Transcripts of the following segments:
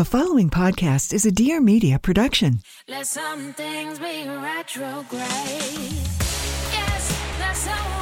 The following podcast is a Dear Media production. Let some things be retrograde. Yes,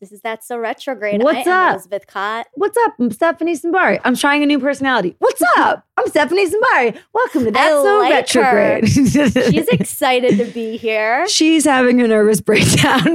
This is That's So Retrograde. What's I up? Elizabeth Kott. What's up? I'm Stephanie Simbari. I'm trying a new personality. What's up? I'm Stephanie Simbari. Welcome to That's So like. Retrograde. She's excited to be here. She's having a nervous breakdown.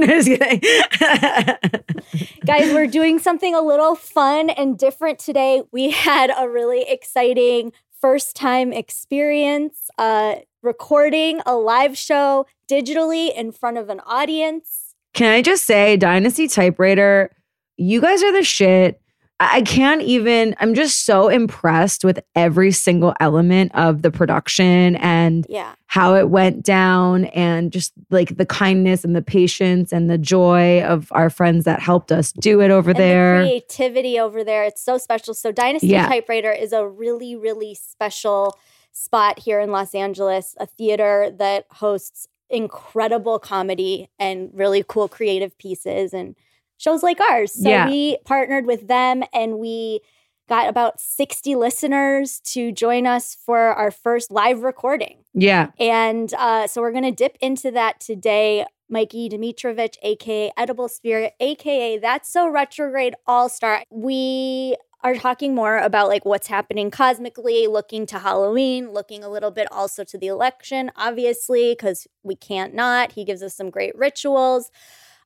Guys, we're doing something a little fun and different today. We had a really exciting first time experience uh, recording a live show digitally in front of an audience. Can I just say, Dynasty Typewriter, you guys are the shit. I can't even, I'm just so impressed with every single element of the production and Yeah. how it went down and just like the kindness and the patience and the joy of our friends that helped us do it over And there. the creativity over there. It's so special. So Dynasty Yeah. Typewriter is a really, really special spot here in Los Angeles, a theater that hosts incredible comedy and really cool creative pieces and shows like ours. So Yeah. we partnered with them and we got about 60 listeners to join us for our first live recording. yeah. And uh, so we're going to dip into that today. Mikey Domitrovich, aka Edible Spirit, aka That's So Retrograde All Star. We are talking more about like what's happening cosmically, looking to Halloween, looking a little bit also to the election, obviously, because we can't not. He gives us some great rituals.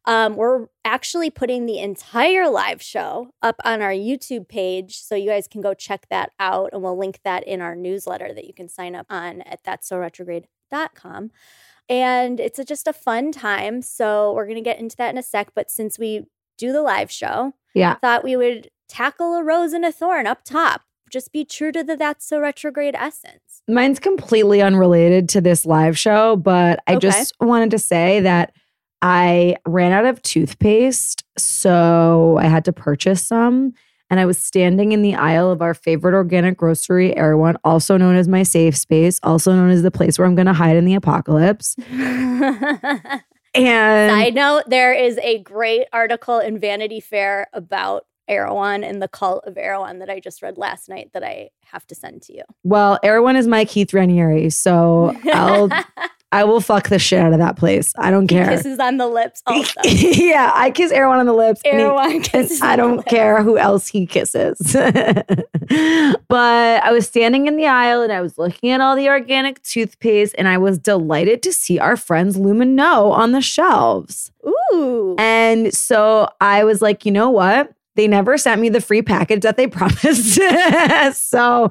Um, we're actually putting the entire live show up on our YouTube page, so you guys can go check that out, and we'll link that in our newsletter that you can sign up on at that'ssoretrograde.com. And it's a, just a fun time. So we're gonna get into that in a sec. But since we do the live show, Yeah. thought we would tackle a rose and a thorn up top. Just be true to the That's So Retrograde essence. Mine's completely unrelated to this live show, but I Okay. just wanted to say that I ran out of toothpaste. So I had to purchase some. And I was standing in the aisle of our favorite organic grocery, Erewhon, also known as my safe space, also known as the place where I'm going to hide in the apocalypse. And side note, there is a great article in Vanity Fair about Erewhon and the cult of Erewhon that I just read last night that I have to send to you. well, Erewhon is my Keith Raniere. So I'll, I will fuck the shit out of that place. I don't care. Kisses on the lips also. yeah, I kiss Erewhon on the lips. he- Erewhon kisses I don't care who else he kisses. but I was standing in the aisle and I was looking at all the organic toothpaste and I was delighted to see our friends Lumineux on the shelves. Ooh. And so I was like, you know what? They never sent me the free package that they promised. so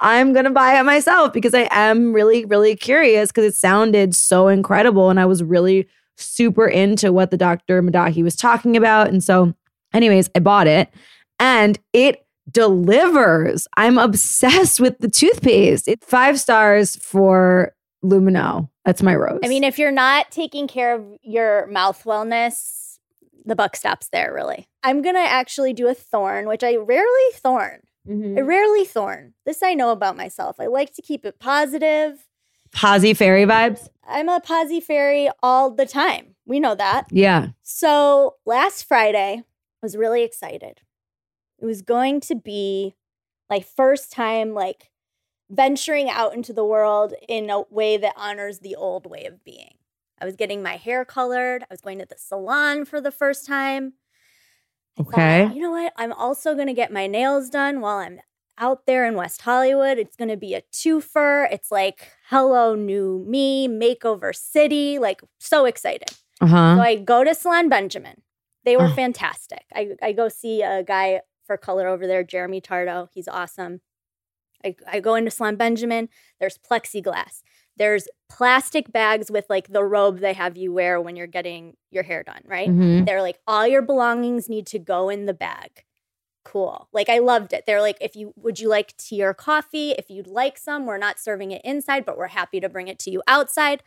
I'm going to buy it myself because I am really, really curious because it sounded so incredible. And I was really super into what the Dr. Madahi was talking about. And so, anyways, I bought it and it delivers. I'm obsessed with the toothpaste. It's five stars for Lumineux. That's my rose. I mean, if you're not taking care of your mouth wellness, the buck stops there, really. I'm going to actually do a thorn, which I rarely thorn. Mhm. I rarely thorn. This I know about myself. I like to keep it positive. Posy fairy vibes. I'm a posy fairy all the time. We know that. Yeah. So last Friday, I was really excited. It was going to be my first time like venturing out into the world in a way that honors the old way of being. I was getting my hair colored. I was going to the salon for the first time. I thought, Okay. you know what? I'm also going to get my nails done while I'm out there in West Hollywood. It's going to be a twofer. It's like, hello, new me, makeover city. Like, so excited. Uh huh. So I go to Salon Benjamin. They were Oh. fantastic. I, I go see a guy for color over there, Jeremy Tardo. He's awesome. I, I go into Salon Benjamin. There's plexiglass. There's plastic bags with like the robe they have you wear when you're getting your hair done, right? Mhm. They're like, all your belongings need to go in the bag. Cool. Like I loved it. They're like, if you would you like tea or coffee? If you'd like some, we're not serving it inside, but we're happy to bring it to you outside.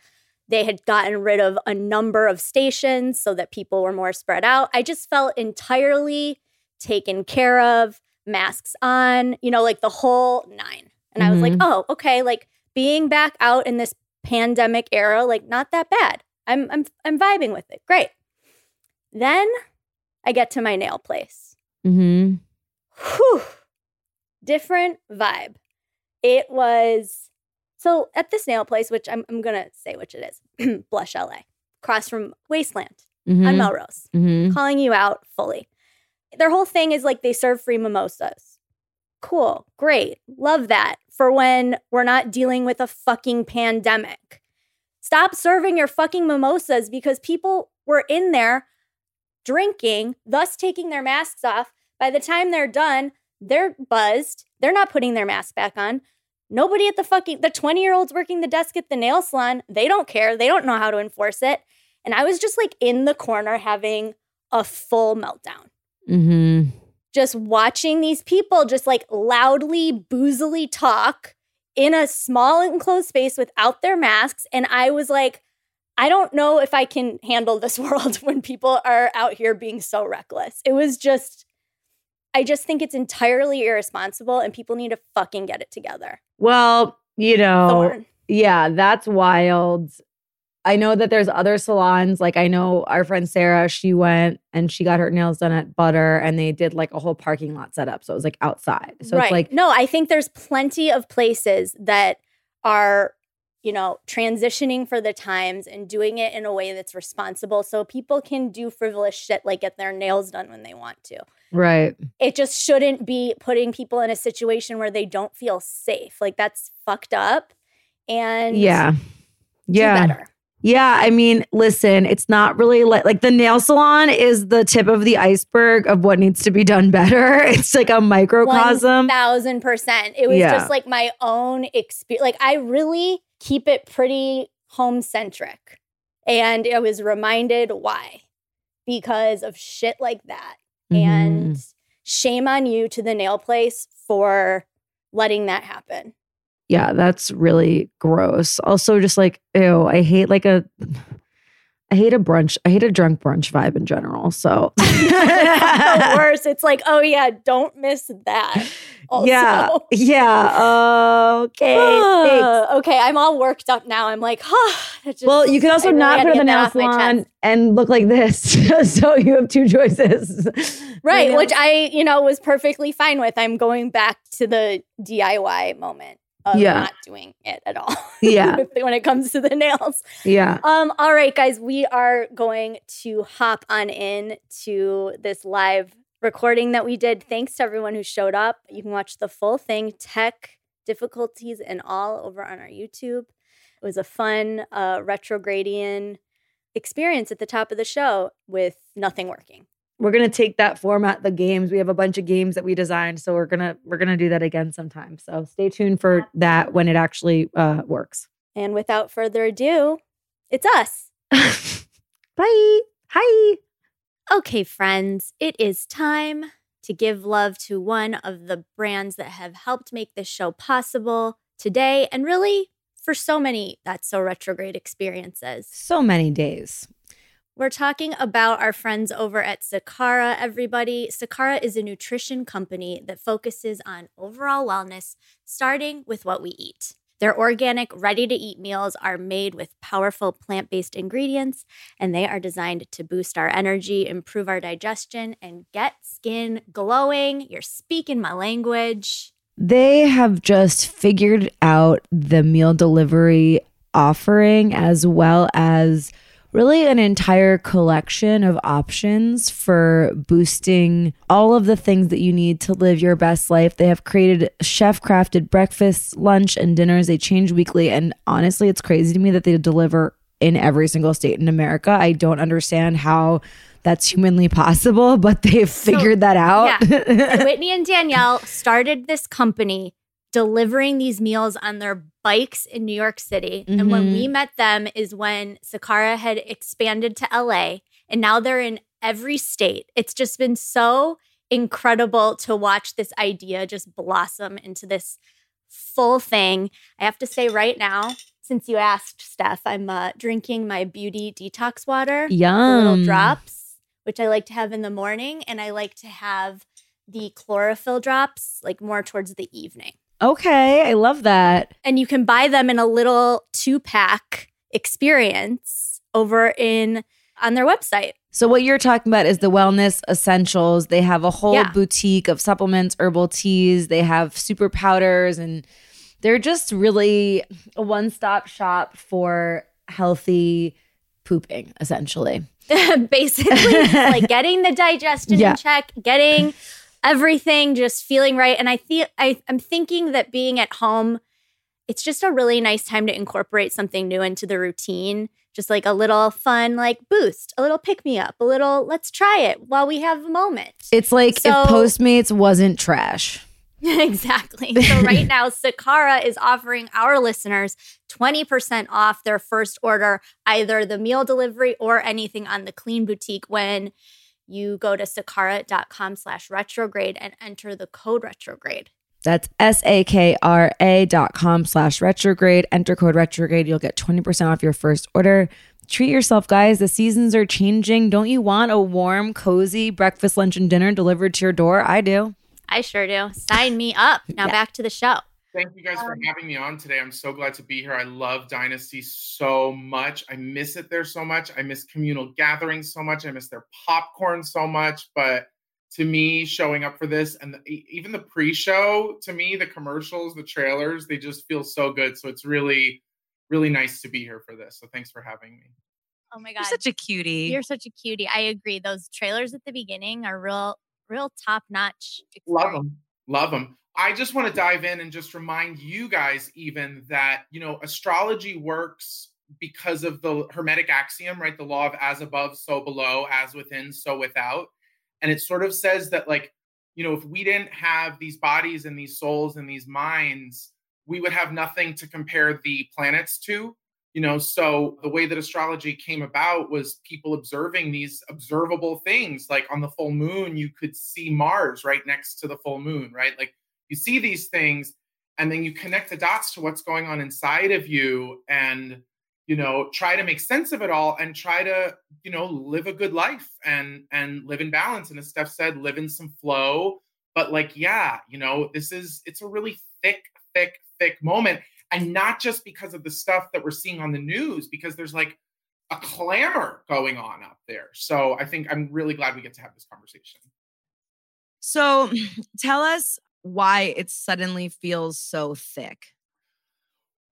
They had gotten rid of a number of stations so that people were more spread out. I just felt entirely taken care of. masks on, you know, like the whole nine. And I was like, Mhm. oh, okay, like being back out in this pandemic era, like not that bad. I'm I'm I'm vibing with it. Great. Then I get to my nail place. Mm-hmm. Whew. Different vibe. It was so at this nail place, which I'm I'm gonna say which it is, Blush LA, across from Wasteland Mm-hmm. on Melrose mm-hmm. calling you out fully. Their whole thing is like they serve free mimosas. Cool, great, love that for when we're not dealing with a fucking pandemic. Stop serving your fucking mimosas because people were in there drinking, thus taking their masks off. By the time they're done, they're buzzed. They're not putting their mask back on. Nobody at the fucking the 20 year olds working the desk at the nail salon, they don't care. They don't know how to enforce it. And I was just like in the corner having a full meltdown. Mm-hmm. Just watching these people just like loudly, boozily talk in a small enclosed space without their masks. And I was like, I don't know if I can handle this world when people are out here being so reckless. It was just, I just think it's entirely irresponsible and people need to fucking get it together. Well, you know, Thorn. yeah, that's wild. I know that there's other salons. Like I know our friend Sarah, she went and she got her nails done at Butter and they did like a whole parking lot setup. So it was like outside. So right. it's like no, I think there's plenty of places that are, you know, transitioning for the times and doing it in a way that's responsible so people can do frivolous shit like get their nails done when they want to. right. It just shouldn't be putting people in a situation where they don't feel safe. Like that's fucked up. And Yeah. do Yeah. better. Yeah, I mean, listen, it's not really like like the nail salon is the tip of the iceberg of what needs to be done better. It's like a microcosm. thousand percent. It was Yeah. just like my own experience. Like I really keep it pretty home centric, and I was reminded why because of shit like that. Mm-hmm. And shame on you to the nail place for letting that happen. Yeah, that's really gross. Also, just like ew, I hate like a. I hate a brunch. I hate a drunk brunch vibe in general. So the worst. It's like, oh yeah, don't miss that. Also. yeah, yeah. Okay, thanks. Ah, okay, I'm all worked up now. I'm like, huh. just- Well, you can also I not to get the that nail salon and look like this. so you have two choices. Right, which I, you know, was perfectly fine with. I'm going back to the DIY moment of Yeah. not doing it at all. Yeah. when it comes to the nails. yeah. Um, all right, guys, we are going to hop on in to this live recording that we did. Thanks to everyone who showed up. You can watch the full thing, tech difficulties and all over on our YouTube. It was a fun uh retrogradian experience at the top of the show with nothing working. We're gonna take that format the games. We have a bunch of games that we designed so we're gonna we're gonna do that again sometime. So stay tuned for that when it actually uh works. And without further ado, it's us. bye. Hi. Okay, friends, it is time to give love to one of the brands that have helped make this show possible today and really for so many That's So Retrograde experiences. so many days We're talking about our friends over at Sakara, everybody. Sakara is a nutrition company that focuses on overall wellness, starting with what we eat. Their organic, ready to eat meals are made with powerful plant based ingredients, and they are designed to boost our energy, improve our digestion, and get skin glowing. You're speaking my language. they have just figured out the meal delivery offering as well as really an entire collection of options for boosting all of the things that you need to live your best life. They have created chef crafted breakfasts, lunch, and dinners. They change weekly. And honestly, it's crazy to me that they deliver in every single state in America. I don't understand how that's humanly possible, but they've figured that out. Whitney and Danielle started this company delivering these meals on their bikes in New York City. And when we met them is when Sakara had expanded to LA and now they're in every state. It's just been so incredible to watch this idea just blossom into this full thing. I have to say right now, since you asked, Steph, I'm uh, drinking my beauty detox water Yum. little drops, which I like to have in the morning, and I like to have the chlorophyll drops like more towards the evening. Okay, I love that. And you can buy them in a little two pack experience over in on their website. So what you're talking about is the wellness essentials. They have a whole Yeah. boutique of supplements, herbal teas. They have super powders, and they're just really a one-stop shop for healthy pooping, essentially. Basically, like getting the digestion Yeah. in check, getting everything just feeling right. And I feel I, I'm thinking that being at home, it's just a really nice time to incorporate something new into the routine. Just like a little fun, like boost, a little pick me up, a little let's try it while we have a moment. It's like So- if Postmates wasn't trash. exactly. So right now, Sakara is offering our listeners 20% off their first order, either the meal delivery or anything on the Clean Boutique when you go to sakara.com slash retrograde and enter the code retrograde. That's S-A-K-R-A dot com slash retrograde. Enter code retrograde. You'll get 20% off your first order. Treat yourself, guys. The seasons are changing. Don't you want a warm, cozy breakfast, lunch, and dinner delivered to your door? I do. I sure do. Sign me up. Now Yeah. back to the show. Thank you guys for Um, having me on today. I'm so glad to be here. I love Dynasty so much. I miss it there so much. I miss communal gatherings so much. I miss their popcorn so much. But to me, showing up for this and the, even the pre-show, to me, the commercials, the trailers, they just feel so good. So it's really, really nice to be here for this. So thanks for having me. Oh my You're God. such a cutie. You're such a cutie. I agree. Those trailers at the beginning are real, real top notch. Love them. Love them. I just want to dive in and just remind you guys, even that, you know, astrology works because of the Hermetic axiom, right? The law of as above, so below, as within, so without. And it sort of says that, like, you know, if we didn't have these bodies and these souls and these minds, we would have nothing to compare the planets to. You know, so the way that astrology came about was people observing these observable things. Like on the full moon, you could see Mars right next to the full moon, right? Like you see these things and then you connect the dots to what's going on inside of you and you know try to make sense of it all and try to you know live a good life and and live in balance. And as steph said live in some flow. But like yeah you know this is it's a really thick thick thick moment. And not just because of the stuff that we're seeing on the news because there's like a clamor going on up there. So i think i'm really glad we get to have this conversation. So tell us why it suddenly feels so thick.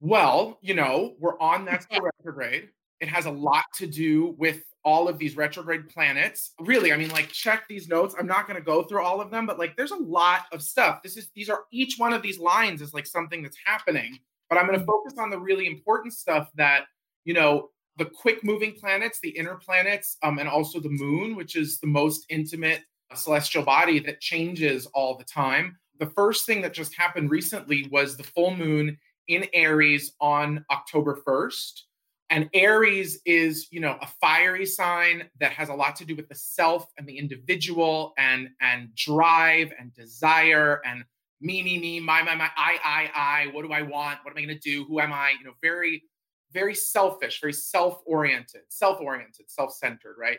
Well, you know, we're on that retrograde. It has a lot to do with all of these retrograde planets. Really, I mean, like, check these notes. I'm not going to go through all of them, but like, there's a lot of stuff. This is, these are, each one of these lines is like something that's happening. But I'm going to focus on the really important stuff that, you know, the quick moving planets, the inner planets, um, and also the moon, which is the most intimate celestial body that changes all the time. The first thing that just happened recently was the full moon in Aries on October 1st. And Aries is, you know, a fiery sign that has a lot to do with the self and the individual and and drive and desire and me, me, me, my, my, my, I, I, I, what do I want? What am I going to do? Who am I? You know, very, very selfish, very self-oriented, self-oriented, self-centered, right?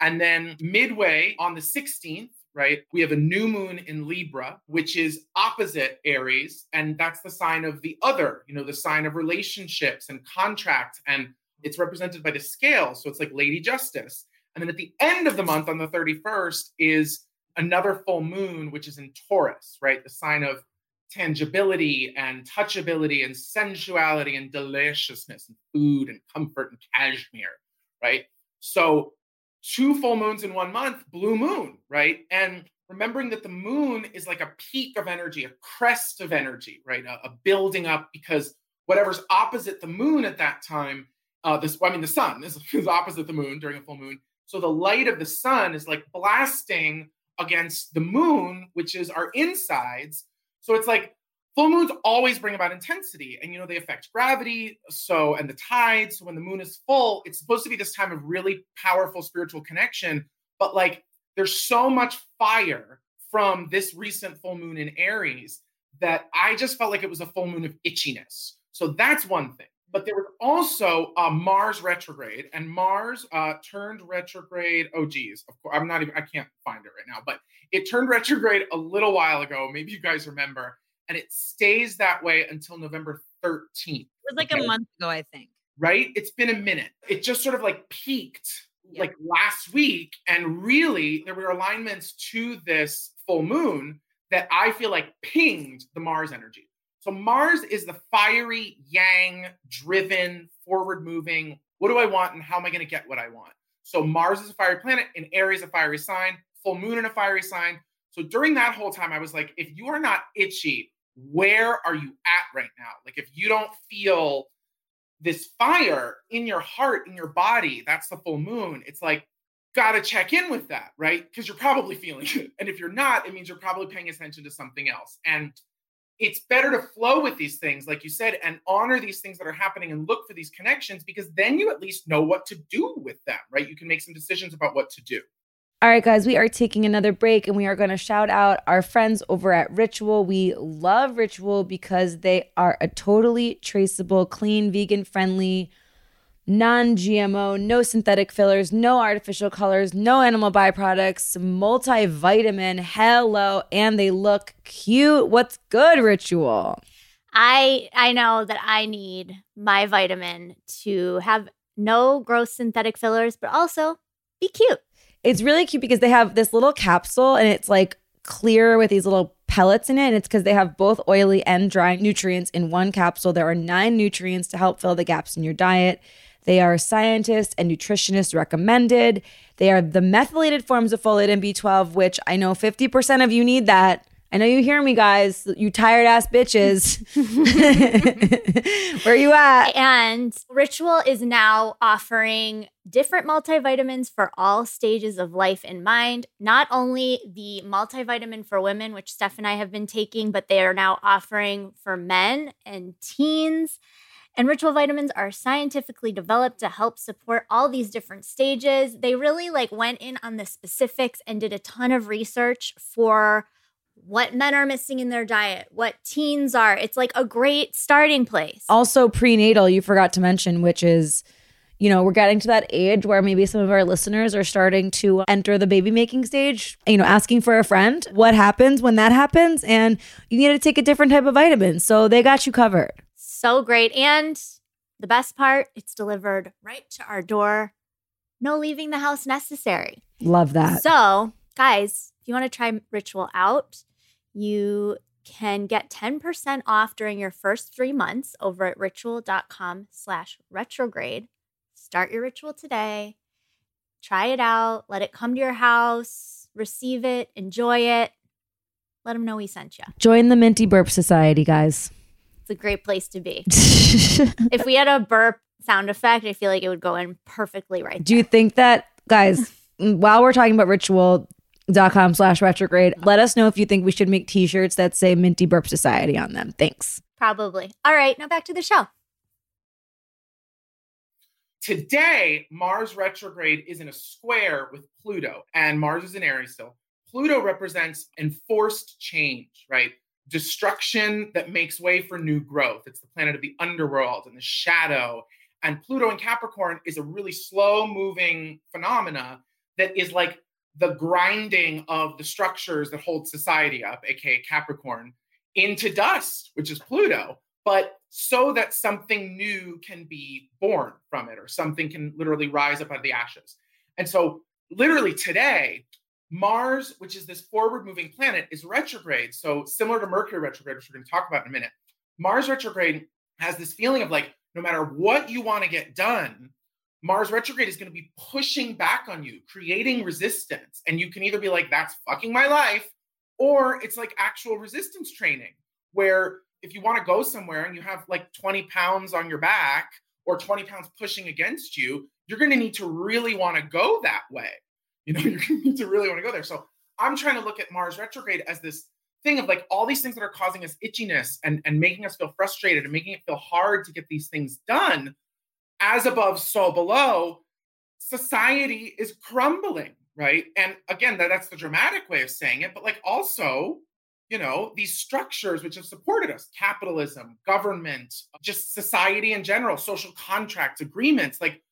And then midway on the 16th, right, we have a new moon in Libra, which is opposite Aries. And that's the sign of the other, you know, the sign of relationships and contract. And it's represented by the scale. So it's like Lady Justice. And then at the end of the month on the 31st is another full moon, which is in Taurus, right? The sign of tangibility and touchability and sensuality and deliciousness and food and comfort and cashmere, right? So two full moons in one month, blue moon, right? And remembering that the moon is like a peak of energy, a crest of energy, right? A, a building up because whatever's opposite the moon at that time, uh, this I mean the sun is, is opposite the moon during a full moon. So the light of the sun is like blasting against the moon, which is our insides. So it's like full moons always bring about intensity and you know they affect gravity so and the tides so when the moon is full it's supposed to be this time of really powerful spiritual connection but like there's so much fire from this recent full moon in aries that i just felt like it was a full moon of itchiness so that's one thing But there was also uh, Mars retrograde, and Mars uh, turned retrograde. Oh, geez, of course, I'm not even. I can't find it right now, but it turned retrograde a little while ago. Maybe you guys remember, and it stays that way until November 13th. It was like Okay. a month ago, I think. Right? It's been a minute. It just sort of like peaked Yeah. like last week, and really there were alignments to this full moon that I feel like pinged the Mars energy. So Mars is the fiery, yang driven, forward moving. What do I want and how am I going to get what I want? So Mars is a fiery planet, and Aries a fiery sign, full moon in a fiery sign. So during that whole time, I was like, if you are not itchy, where are you at right now? Like if you don't feel this fire in your heart, in your body, that's the full moon. It's like, gotta check in with that, right? Because you're probably feeling it. And if you're not, it means you're probably paying attention to something else. And it's better to flow with these things, like you said, and honor these things that are happening and look for these connections because then you at least know what to do with them, right? You can make some decisions about what to do. All right, guys, we are taking another break and we are going to shout out our friends over at Ritual. We love Ritual because they are a totally traceable, clean, vegan friendly, non GMO, no synthetic fillers, no artificial colors, no animal byproducts, multivitamin. Hello. And they look cute. What's good, Ritual? I I know that I need my vitamin to have no gross synthetic fillers, but also be cute. It's really cute because they have this little capsule and it's like clear with these little pellets in it. And it's because they have both oily and dry nutrients in one capsule. There are nine nutrients to help fill the gaps in your diet. They are scientists and nutritionists recommended. They are the methylated forms of folate and B12, which I know 50% of you need that. I know you hear me, guys, you tired ass bitches. Where you at? And Ritual is now offering different multivitamins for all stages of life in mind. Not only the multivitamin for women, which Steph and I have been taking, but they are now offering for men and teens. And ritual vitamins are scientifically developed to help support all these different stages. They really like went in on the specifics and did a ton of research for what men are missing in their diet, what teens are. It's like a great starting place. also prenatal you forgot to mention which is you know we're getting to that age where maybe some of our listeners are starting to enter the baby making stage you know asking for a friend what happens when that happens and you need to take a different type of vitamin so they got you covered So great. And the best part, it's delivered right to our door. No leaving the house necessary. love that So, guys, if you want to try Ritual out, you can get 10% off during your first three months over at ritual.com slash retrograde. Start your ritual today. Try it out. Let it come to your house. Receive it. Enjoy it. Let them know we sent you. join the minty burp society guys It's a great place to be. if we had a burp sound effect, I feel like it would go in perfectly right. do you think that guys while we're talking about ritual.com slash retrograde let us know if you think we should make t-shirts that say minty burp society on them thanks Probably. All right, now back to the show. Today, Mars retrograde is in a square with Pluto, and Mars is in Aries still. Pluto represents enforced change, right? Destruction that makes way for new growth. It's the planet of the underworld and the shadow. And Pluto in Capricorn is a really slow moving phenomena that is like the grinding of the structures that hold society up, aka Capricorn, into dust, which is Pluto but so that something new can be born from it or something can literally rise up out of the ashes. And so, literally today, Mars, which is this forward moving planet, is retrograde. So, similar to Mercury retrograde, which we're going to talk about in a minute, Mars retrograde has this feeling of like, no matter what you want to get done, Mars retrograde is going to be pushing back on you, creating resistance. And you can either be like, that's fucking my life, or it's like actual resistance training where if you want to go somewhere and you have like 20 pounds on your back or 20 pounds pushing against you, you're going to need to really want to go that way. You know, you're going to need to really want to go there. So I'm trying to look at Mars retrograde as this thing of like all these things that are causing us itchiness and, and making us feel frustrated and making it feel hard to get these things done. As above, so below, society is crumbling, right? And again, that, that's the dramatic way of saying it, but like also you know, these structures which have supported us capitalism, government, just society in general, social contracts, agreements. Like,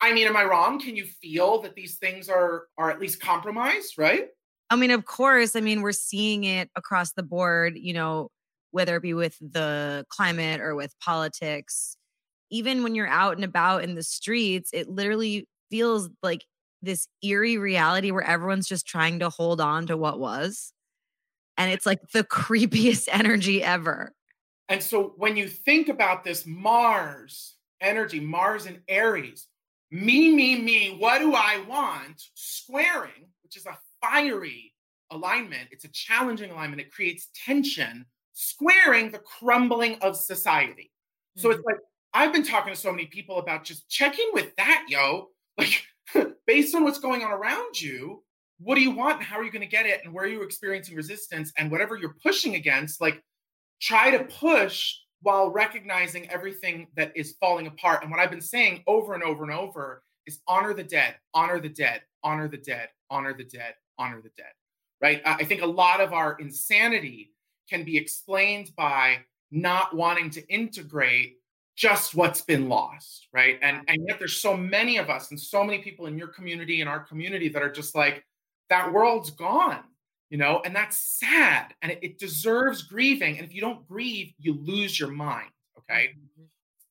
I mean, am I wrong? Can you feel that these things are are at least compromised, right? I mean, of course, I mean, we're seeing it across the board, you know, whether it be with the climate or with politics. Even when you're out and about in the streets, it literally feels like this eerie reality where everyone's just trying to hold on to what was. And it's like the creepiest energy ever. And so when you think about this Mars energy, Mars and Aries, me, me, me, what do I want? Squaring, which is a fiery alignment, it's a challenging alignment, it creates tension, squaring the crumbling of society. So it's mm-hmm. like, I've been talking to so many people about just checking with that, yo. Like, based on what's going on around you, what do you want and how are you going to get it and where are you experiencing resistance and whatever you're pushing against like try to push while recognizing everything that is falling apart and what i've been saying over and over and over is honor the dead honor the dead honor the dead honor the dead honor the dead right i I think a lot of our insanity can be explained by not wanting to integrate just what's been lost right? And and yet there's so many of us and so many people in your community and our community that are just like that world's gone you know? And that's sad and it, it deserves grieving and if you don't grieve you lose your mind okay?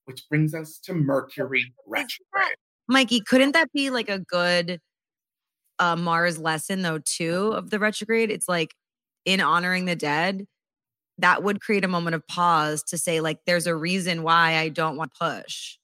Which brings us to mercury retrograde. Mikey, couldn't that be like a good uh, Mars lesson though too of the retrograde? It's like in honoring the dead, that would create a moment of pause to say like, there's a reason why I don't want to push.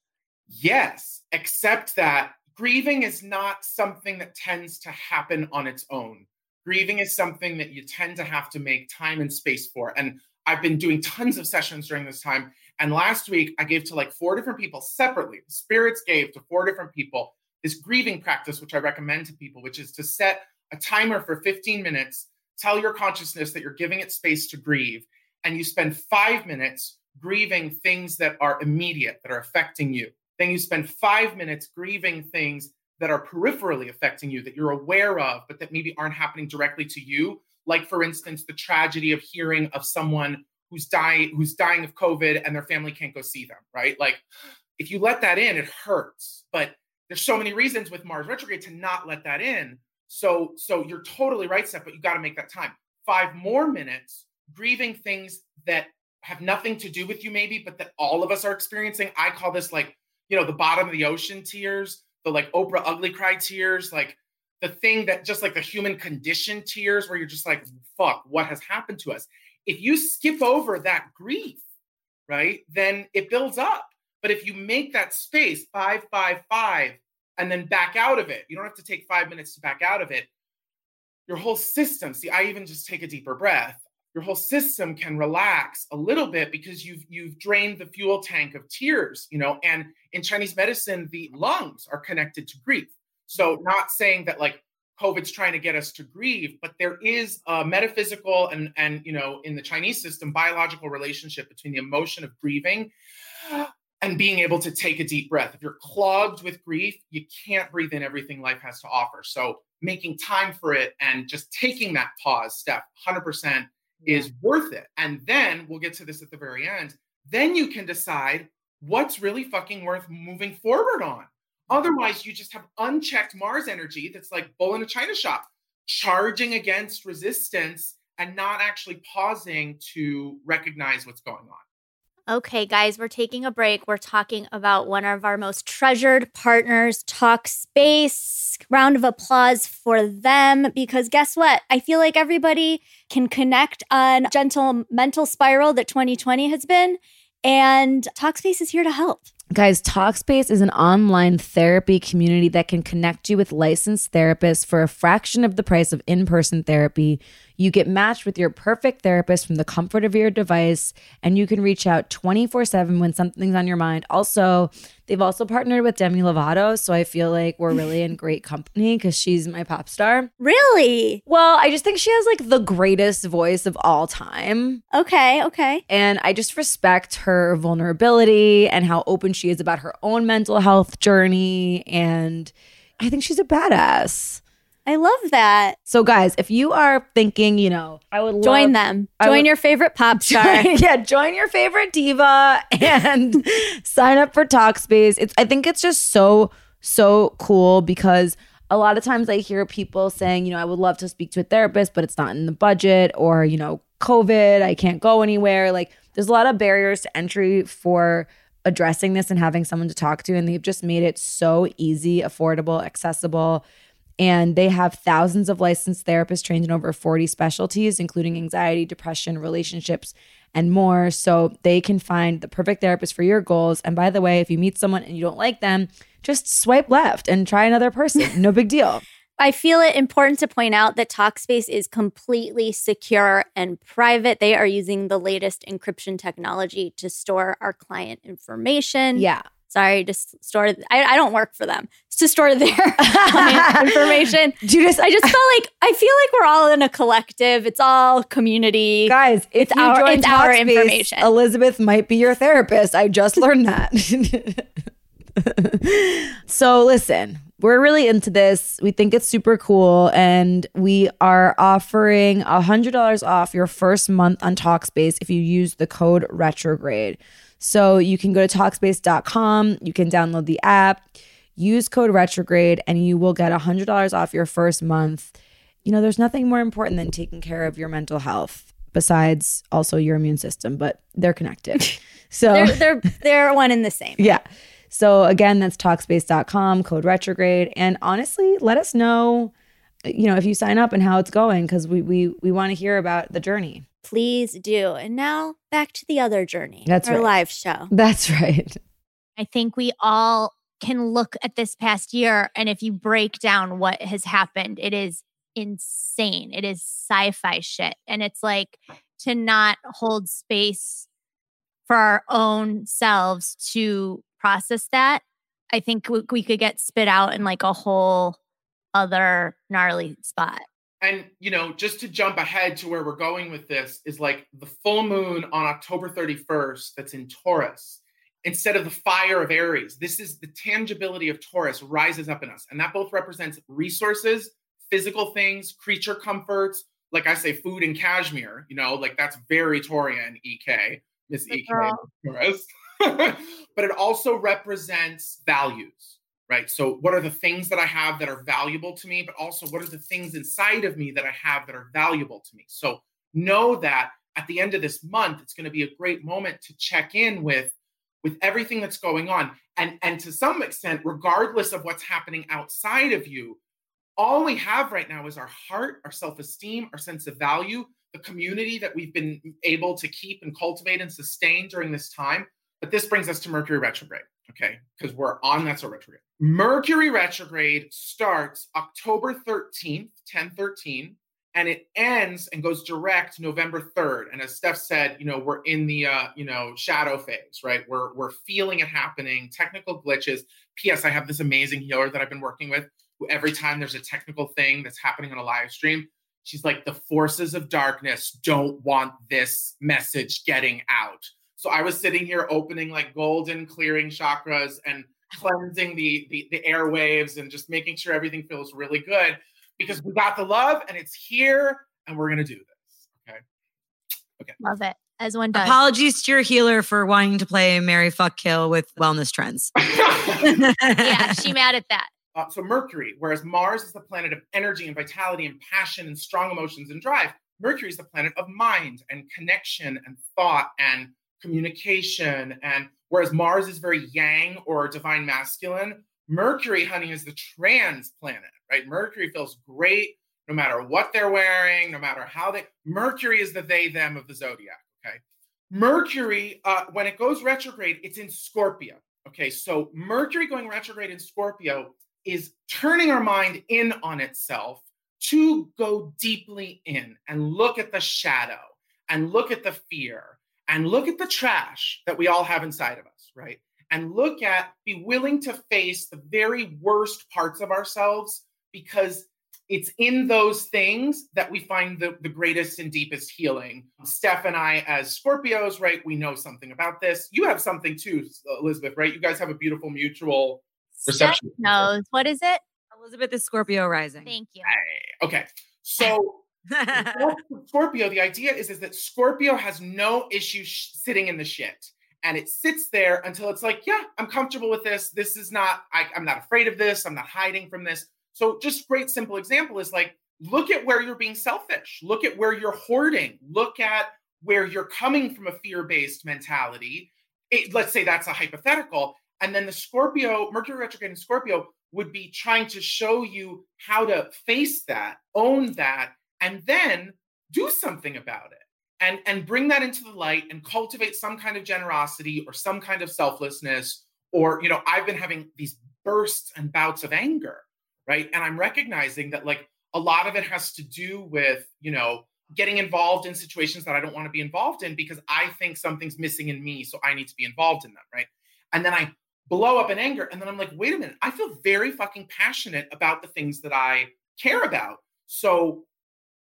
Yes, except that grieving is not something that tends to happen on its own. Grieving is something that you tend to have to make time and space for. And I've been doing tons of sessions during this time. And last week, I gave to like four different people separately. Spirits gave to four different people this grieving practice, which I recommend to people, which is to set a timer for 15 minutes, tell your consciousness that you're giving it space to grieve, and you spend five minutes grieving things that are immediate, that are affecting you. Then you spend five minutes grieving things that are peripherally affecting you, that you're aware of, but that maybe aren't happening directly to you. Like, for instance, the tragedy of hearing of someone who's dying, who's dying of COVID and their family can't go see them, right? Like, if you let that in, it hurts. But there's so many reasons with Mars retrograde to not let that in. So, so you're totally right, Steph, but you got to make that time. Five more minutes grieving things that have nothing to do with you, maybe, but that all of us are experiencing. I call this like, you know, the bottom of the ocean tears, the like Oprah ugly cry tears, like the thing that just like the human condition tears, where you're just like, fuck, what has happened to us? If you skip over that grief, right, then it builds up. But if you make that space five, five, five, and then back out of it, you don't have to take five minutes to back out of it. Your whole system, see, I even just take a deeper breath. Your whole system can relax a little bit because you've you've drained the fuel tank of tears, you know. And in Chinese medicine, the lungs are connected to grief. So, mm-hmm. not saying that like COVID's trying to get us to grieve, but there is a metaphysical and and you know in the Chinese system biological relationship between the emotion of grieving and being able to take a deep breath. If you're clogged with grief, you can't breathe in everything life has to offer. So making time for it and just taking that pause, Steph, 100% is worth it. And then we'll get to this at the very end. Then you can decide what's really fucking worth moving forward on. Otherwise, you just have unchecked Mars energy that's like bull in a china shop, charging against resistance and not actually pausing to recognize what's going on. Okay, guys, we're taking a break. We're talking about one of our most treasured partners, Talkspace. Round of applause for them because guess what? I feel like everybody can connect on gentle mental spiral that 2020 has been, and Talkspace is here to help. Guys, Talkspace is an online therapy community that can connect you with licensed therapists for a fraction of the price of in person therapy. You get matched with your perfect therapist from the comfort of your device, and you can reach out 24 7 when something's on your mind. Also, they've also partnered with Demi Lovato, so I feel like we're really in great company because she's my pop star. Really? Well, I just think she has like the greatest voice of all time. Okay, okay. And I just respect her vulnerability and how open she is about her own mental health journey. And I think she's a badass. I love that. So, guys, if you are thinking, you know, I would Join love- them. I Join would- your favorite pop star. Join- yeah, join your favorite diva and sign up for Talkspace. It's I think it's just so so cool because a lot of times I hear people saying, you know, I would love to speak to a therapist, but it's not in the budget or, you know, COVID, I can't go anywhere. Like there's a lot of barriers to entry for addressing this and having someone to talk to and they've just made it so easy, affordable, accessible and they have thousands of licensed therapists trained in over 40 specialties, including anxiety, depression, relationships, and more. So they can find the perfect therapist for your goals. And by the way, if you meet someone and you don't like them, just swipe left and try another person. No big deal. I feel it important to point out that Talkspace is completely secure and private. They are using the latest encryption technology to store our client information. Yeah. Sorry, to store. I, I don't work for them. It's to store their information. Judas, I just felt like I feel like we're all in a collective. It's all community. guys, It's our- it's our information. Elizabeth might be your therapist. I just learned that. so listen, we're really into this. We think it's super cool, and we are offering hundred dollars off your first month on Talkspace if you use the code retrograde. So you can go to Talkspace.com, you can download the app, use code retrograde, and you will get hundred dollars off your first month. You know, there's nothing more important than taking care of your mental health besides also your immune system, but they're connected. So They're they're they're one and the same. yeah. So again, that's talkspace.com, code retrograde. And honestly, let us know, you know, if you sign up and how it's going, because we we we want to hear about the journey. Please do. And now back to the other journey. That's our right. live show. That's right. I think we all can look at this past year and if you break down what has happened, it is insane. It is sci-fi shit. And it's like to not hold space for our own selves to process that. I think we, we could get spit out in like a whole other gnarly spot. And you know, just to jump ahead to where we're going with this is like the full moon on October 31st that's in Taurus. Instead of the fire of Aries, this is the tangibility of Taurus rises up in us. And that both represents resources, physical things, creature comforts, like I say, food and cashmere, you know, like that's very Taurian EK, Miss EK. Taurus. but it also represents values right? So, what are the things that I have that are valuable to me, but also what are the things inside of me that I have that are valuable to me? So, know that at the end of this month, it's going to be a great moment to check in with with everything that's going on, and and to some extent, regardless of what's happening outside of you, all we have right now is our heart, our self esteem, our sense of value, the community that we've been able to keep and cultivate and sustain during this time. But this brings us to Mercury retrograde, okay? Because we're on that's a retrograde. Mercury retrograde starts October 13th, 1013, and it ends and goes direct November 3rd. And as Steph said, you know, we're in the uh, you know, shadow phase, right? We're we're feeling it happening, technical glitches. P.S. I have this amazing healer that I've been working with who every time there's a technical thing that's happening on a live stream, she's like, the forces of darkness don't want this message getting out. So I was sitting here opening like golden clearing chakras and cleansing the, the the airwaves and just making sure everything feels really good because we got the love and it's here and we're gonna do this. Okay. Okay. Love it. As one does. Apologies to your healer for wanting to play Marry Fuck Kill with wellness trends. yeah, she mad at that. Uh, so Mercury, whereas Mars is the planet of energy and vitality and passion and strong emotions and drive, Mercury is the planet of mind and connection and thought and communication. And whereas Mars is very yang or divine masculine, Mercury, honey, is the trans planet, right? Mercury feels great no matter what they're wearing, no matter how they. Mercury is the they them of the zodiac. Okay. Mercury, uh, when it goes retrograde, it's in Scorpio. Okay, so Mercury going retrograde in Scorpio is turning our mind in on itself to go deeply in and look at the shadow and look at the fear and look at the trash that we all have inside of us, right? And look at, be willing to face the very worst parts of ourselves because it's in those things that we find the, the greatest and deepest healing. Steph and I, as Scorpios, right, we know something about this. You have something too, Elizabeth, right? You guys have a beautiful mutual Steph knows. What is it? Elizabeth is Scorpio rising. Thank you. Okay. So with Scorpio, the idea is, is that Scorpio has no issue sh- sitting in the shit. And it sits there until it's like, yeah, I'm comfortable with this. This is not, I, I'm not afraid of this. I'm not hiding from this. So, just great simple example is like, look at where you're being selfish. Look at where you're hoarding. Look at where you're coming from a fear based mentality. It, let's say that's a hypothetical. And then the Scorpio, Mercury retrograde in Scorpio would be trying to show you how to face that, own that, and then do something about it and and bring that into the light and cultivate some kind of generosity or some kind of selflessness or you know i've been having these bursts and bouts of anger right? And i'm recognizing that like a lot of it has to do with you know getting involved in situations that i don't want to be involved in because i think something's missing in me so i need to be involved in them right? And then i blow up in anger and then i'm like wait a minute i feel very fucking passionate about the things that i care about. So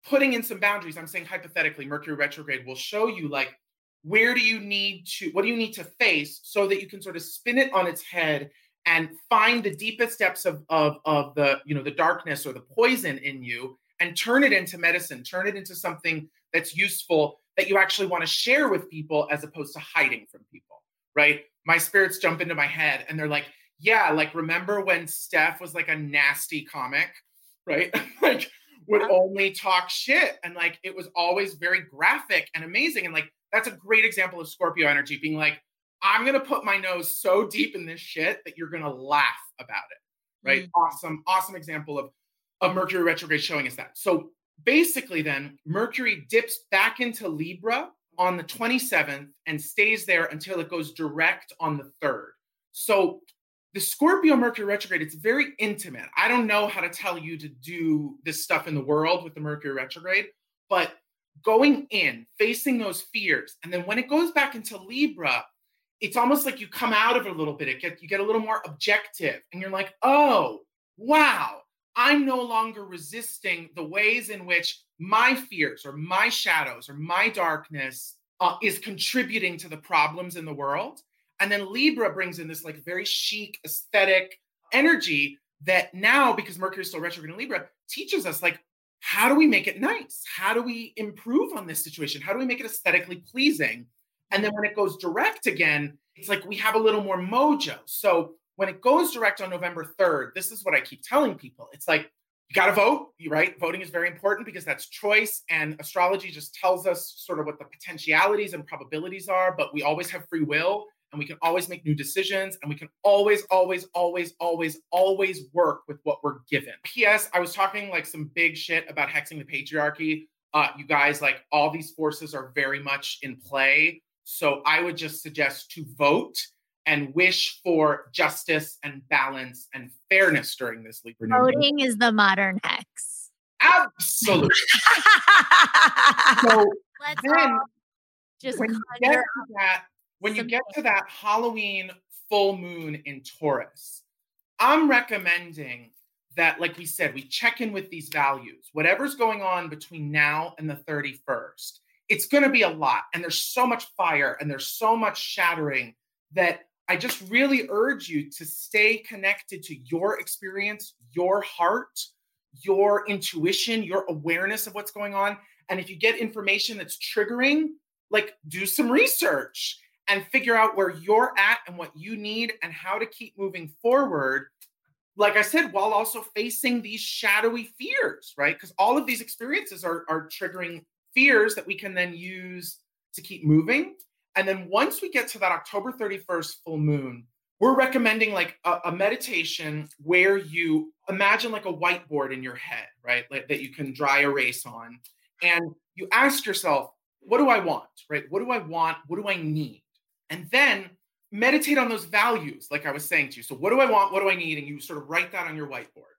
putting in some boundaries. I'm saying hypothetically mercury retrograde will show you like where do you need to what do you need to face so that you can sort of spin it on its head and find the deepest depths of of of the you know the darkness or the poison in you and turn it into medicine turn it into something that's useful that you actually want to share with people as opposed to hiding from people right? My spirits jump into my head and they're like yeah like remember when steph was like a nasty comic? Right? Like would only talk shit and like it was always very graphic and amazing and like that's a great example of scorpio energy being like i'm going to put my nose so deep in this shit that you're going to laugh about it right? Mm. awesome awesome example of of mercury retrograde showing us that. So basically then mercury dips back into libra on the 27th and stays there until it goes direct on the 3rd so the Scorpio Mercury retrograde, it's very intimate. I don't know how to tell you to do this stuff in the world with the Mercury retrograde, but going in, facing those fears, and then when it goes back into Libra, it's almost like you come out of it a little bit. It get, you get a little more objective, and you're like, oh, wow, I'm no longer resisting the ways in which my fears or my shadows or my darkness uh, is contributing to the problems in the world. And then Libra brings in this like very chic aesthetic energy that now, because Mercury is still retrograde in Libra, teaches us like, how do we make it nice? How do we improve on this situation? How do we make it aesthetically pleasing? And then when it goes direct again, it's like we have a little more mojo. So when it goes direct on November 3rd, this is what I keep telling people. It's like, you got to vote, right? Voting is very important because that's choice. And astrology just tells us sort of what the potentialities and probabilities are, but we always have free will and we can always make new decisions and we can always always always always always work with what we're given ps i was talking like some big shit about hexing the patriarchy uh you guys like all these forces are very much in play so i would just suggest to vote and wish for justice and balance and fairness during this moon. Voting is the modern hex. Absolutely. So Let's then just when you get to that when you get to that halloween full moon in taurus i'm recommending that like we said we check in with these values. Whatever's going on between now and the 31st it's going to be a lot and there's so much fire and there's so much shattering that i just really urge you to stay connected to your experience your heart your intuition your awareness of what's going on. And if you get information that's triggering like do some research and figure out where you're at and what you need and how to keep moving forward like i said while also facing these shadowy fears right because all of these experiences are, are triggering fears that we can then use to keep moving and then once we get to that october 31st full moon we're recommending like a, a meditation where you imagine like a whiteboard in your head right like, that you can dry erase on and you ask yourself what do I want? Right? What do I want? What do I need? And then meditate on those values, like I was saying to you. So, what do I want? What do I need? And you sort of write that on your whiteboard.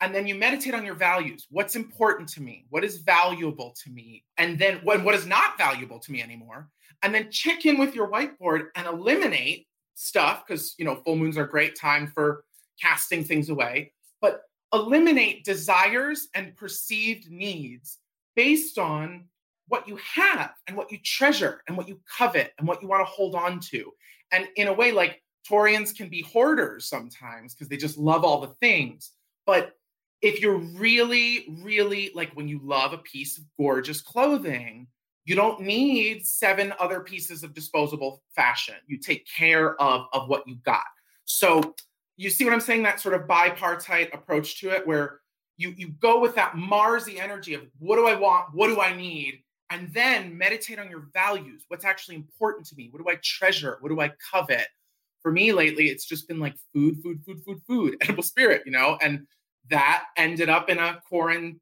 And then you meditate on your values. What's important to me? What is valuable to me? And then what, what is not valuable to me anymore? And then check in with your whiteboard and eliminate stuff because, you know, full moons are a great time for casting things away, but eliminate desires and perceived needs based on what you have and what you treasure and what you covet and what you want to hold on to. And in a way, like Taurians can be hoarders sometimes because they just love all the things. But if you're really, really like when you love a piece of gorgeous clothing, you don't need seven other pieces of disposable fashion. You take care of, of what you got. So you see what I'm saying? That sort of bipartite approach to it, where you you go with that Marsy energy of what do I want, what do I need, and then meditate on your values. What's actually important to me? What do I treasure? What do I covet? For me lately, it's just been like food, food, food, food, food, edible spirit, you know, and that ended up in a Corin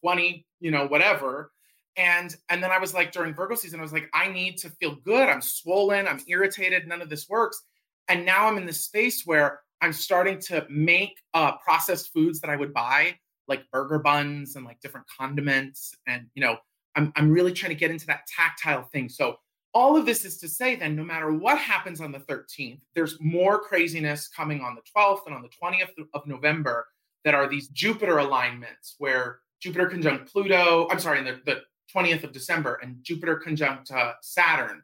20, you know, whatever. And and then I was like during Virgo season, I was like, I need to feel good. I'm swollen, I'm irritated, none of this works. And now I'm in this space where I'm starting to make uh, processed foods that I would buy, like burger buns and like different condiments. And you know, I'm I'm really trying to get into that tactile thing. So all of this is to say then no matter what happens on the 13th, there's more craziness coming on the 12th and on the 20th of November that are these Jupiter alignments where Jupiter conjunct Pluto, I'm sorry, the, the 20th of December and Jupiter conjunct uh, Saturn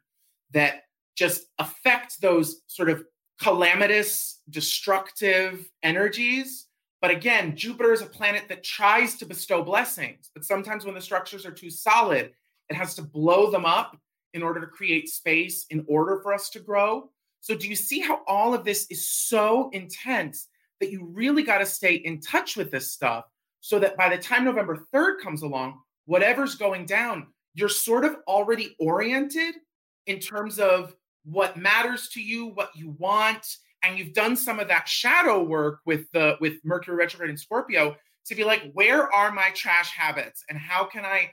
that just affect those sort of calamitous, destructive energies. But again, Jupiter is a planet that tries to bestow blessings, but sometimes when the structures are too solid, it has to blow them up in order to create space in order for us to grow. So, do you see how all of this is so intense that you really got to stay in touch with this stuff so that by the time November 3rd comes along, whatever's going down, you're sort of already oriented in terms of what matters to you, what you want, and you've done some of that shadow work with the with Mercury retrograde and Scorpio to be like, where are my trash habits and how can I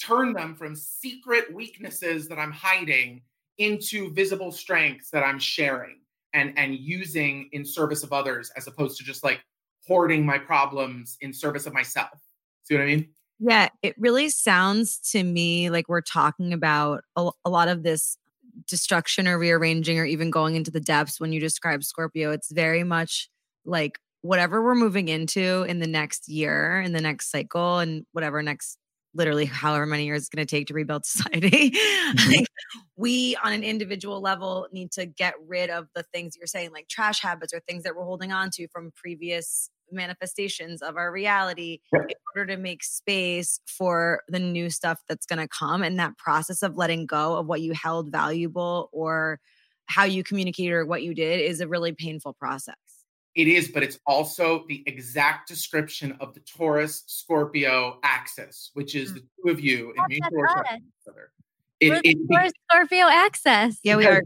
turn them from secret weaknesses that I'm hiding into visible strengths that I'm sharing and and using in service of others as opposed to just like hoarding my problems in service of myself. See what I mean? Yeah, it really sounds to me like we're talking about a, a, lot of this destruction or rearranging or even going into the depths when you describe Scorpio. It's very much like whatever we're moving into in the next year, in the next cycle, and whatever next literally however many years it's going to take to rebuild society. Mm-hmm. like we on an individual level need to get rid of the things you're saying like trash habits or things that we're holding on to from previous manifestations of our reality Yep. in order to make space for the new stuff that's going to come and that process of letting go of what you held valuable or how you communicated or what you did is a really painful process It is, but it's also the exact description of the Taurus Scorpio axis, which is hmm. the two of you in That's mutual us. attraction each other. It, We're, it, we're Scorpio access. yeah we are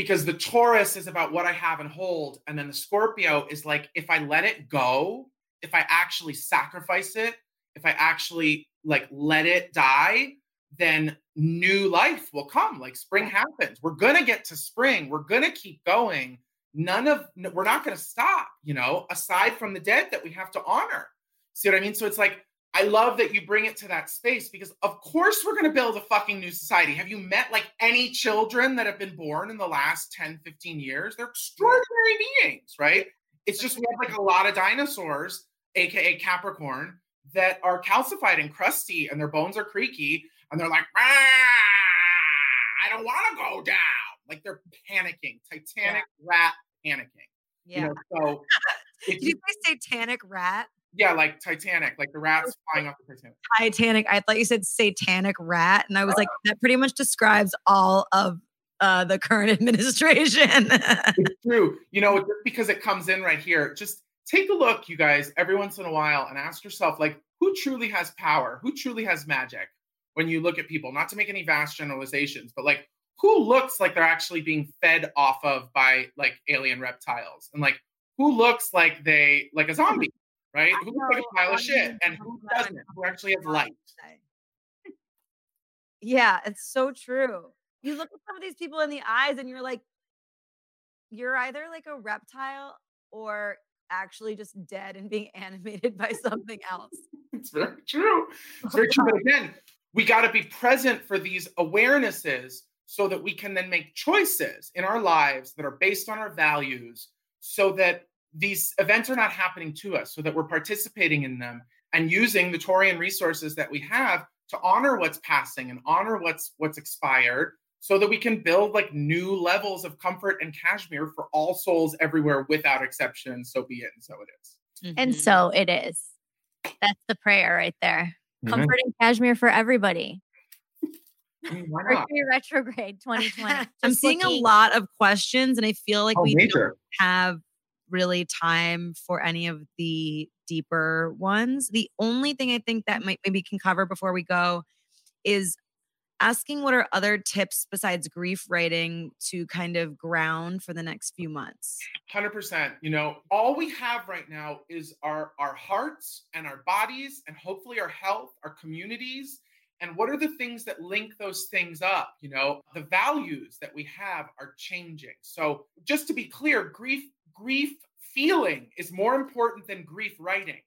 because the Taurus is about what I have and hold, and then the Scorpio is like if I let it go, if I actually sacrifice it, if I actually like let it die, then new life will come. Like spring happens. We're gonna get to spring. We're gonna keep going. None of we're not gonna stop. You know, aside from the dead that we have to honor. See what I mean? So it's like I love that you bring it to that space because, of course, we're going to build a fucking new society. Have you met like any children that have been born in the last 10, 15 years? They're extraordinary beings, right? It's just we have like a lot of dinosaurs, AKA Capricorn, that are calcified and crusty and their bones are creaky and they're like, "Ah, I don't want to go down. Like they're panicking, Titanic rat panicking. yeah You know, so did you you, say satanic rat yeah, like Titanic, like the rats flying off the Titanic. Titanic. I thought you said satanic rat, and I was like, that pretty much describes all of uh, the current administration. It's true. You know, just because it comes in right here, just take a look, you guys, every once in a while and ask yourself, like, who truly has power? Who truly has magic when you look at people? Not to make any vast generalizations, but like, who looks like they're actually being fed off of by like alien reptiles? And like, who looks like they, like a zombie, right? Who looks like a pile of shit? And who doesn't? Who actually has light? yeah, it's so true. You look at some of these people in the eyes, and you're like, you're either like a reptile or actually just dead and being animated by something else. It's very true. It's very true. But again, we got to be present for these awarenesses so that we can then make choices in our lives that are based on our values so that these events are not happening to us, so that we're participating in them and using the Taurian resources that we have to honor what's passing and honor what's what's expired so that we can build like new levels of comfort and cashmere for all souls everywhere without exception. So be it and so it is. And Mhm. so it is. That's the prayer right there. Comfort and cashmere for everybody. I mean, why not? Mercury retrograde 2020. I'm Just seeing a lot of questions, and I feel like Oh, we don't have really time for any of the deeper ones. The only thing I think that might maybe can cover before we go is asking what are other tips besides grief writing to kind of ground for the next few months. Hundred percent. You know, all we have right now is our our hearts and our bodies, and hopefully our health, our communities, and what are the things that link those things up? You know, the values that we have are changing. So, just to be clear, grief grief feeling is more important than grief writing.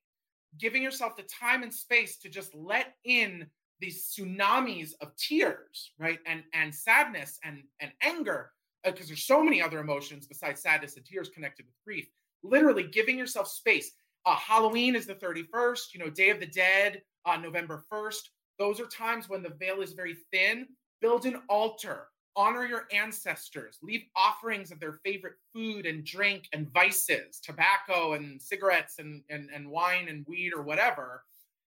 Giving yourself the time and space to just let in these tsunamis of tears, right, and and sadness and and anger because there's so many other emotions besides sadness and tears connected with grief. Literally giving yourself space. Uh, Halloween is the 31st, you know, Day of the Dead, uh, November 1st. Those are times when the veil is very thin. Build an altar, honor your ancestors, leave offerings of their favorite food and drink and vices, tobacco and cigarettes and, and, and wine and weed or whatever.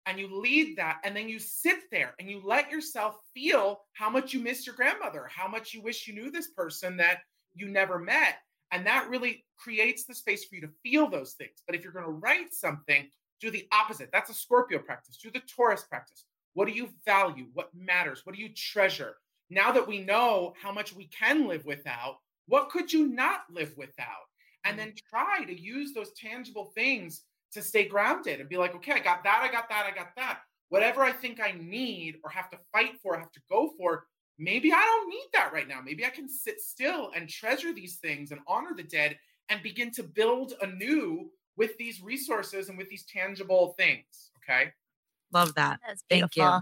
And you lead that, and then you sit there and you let yourself feel how much you miss your grandmother, how much you wish you knew this person that you never met. And that really creates the space for you to feel those things. But if you're going to write something, do the opposite. That's a Scorpio practice. Do the Taurus practice. What do you value? What matters? What do you treasure? Now that we know how much we can live without, what could you not live without? And mm. then try to use those tangible things to stay grounded and be like, okay, I got that, I got that, I got that. Whatever I think I need or have to fight for, have to go for, maybe I don't need that right now. Maybe I can sit still and treasure these things and honor the dead and begin to build anew with these resources and with these tangible things. Okay. Love that. That's Thank you.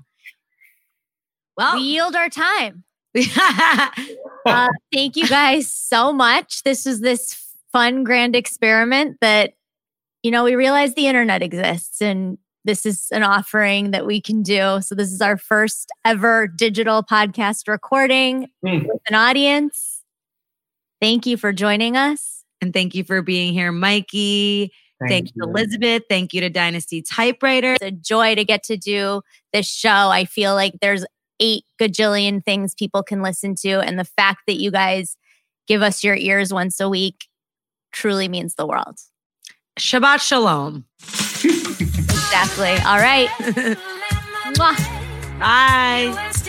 Beautiful. Well, We yield our time. Uh, thank you guys so much. This was this fun, grand experiment that, you know, we realized the internet exists and this is an offering that we can do. So, this is our first ever digital podcast recording Mm. with an audience. Thank you for joining us. and thank you for being here, Mikey. Thank, you, Elizabeth. Thank you to Dynasty Typewriter. It's a joy to get to do this show. I feel like there's eight gajillion things people can listen to. And the fact that you guys give us your ears once a week truly means the world. Shabbat Shalom. Exactly. All right. Mwah. Bye.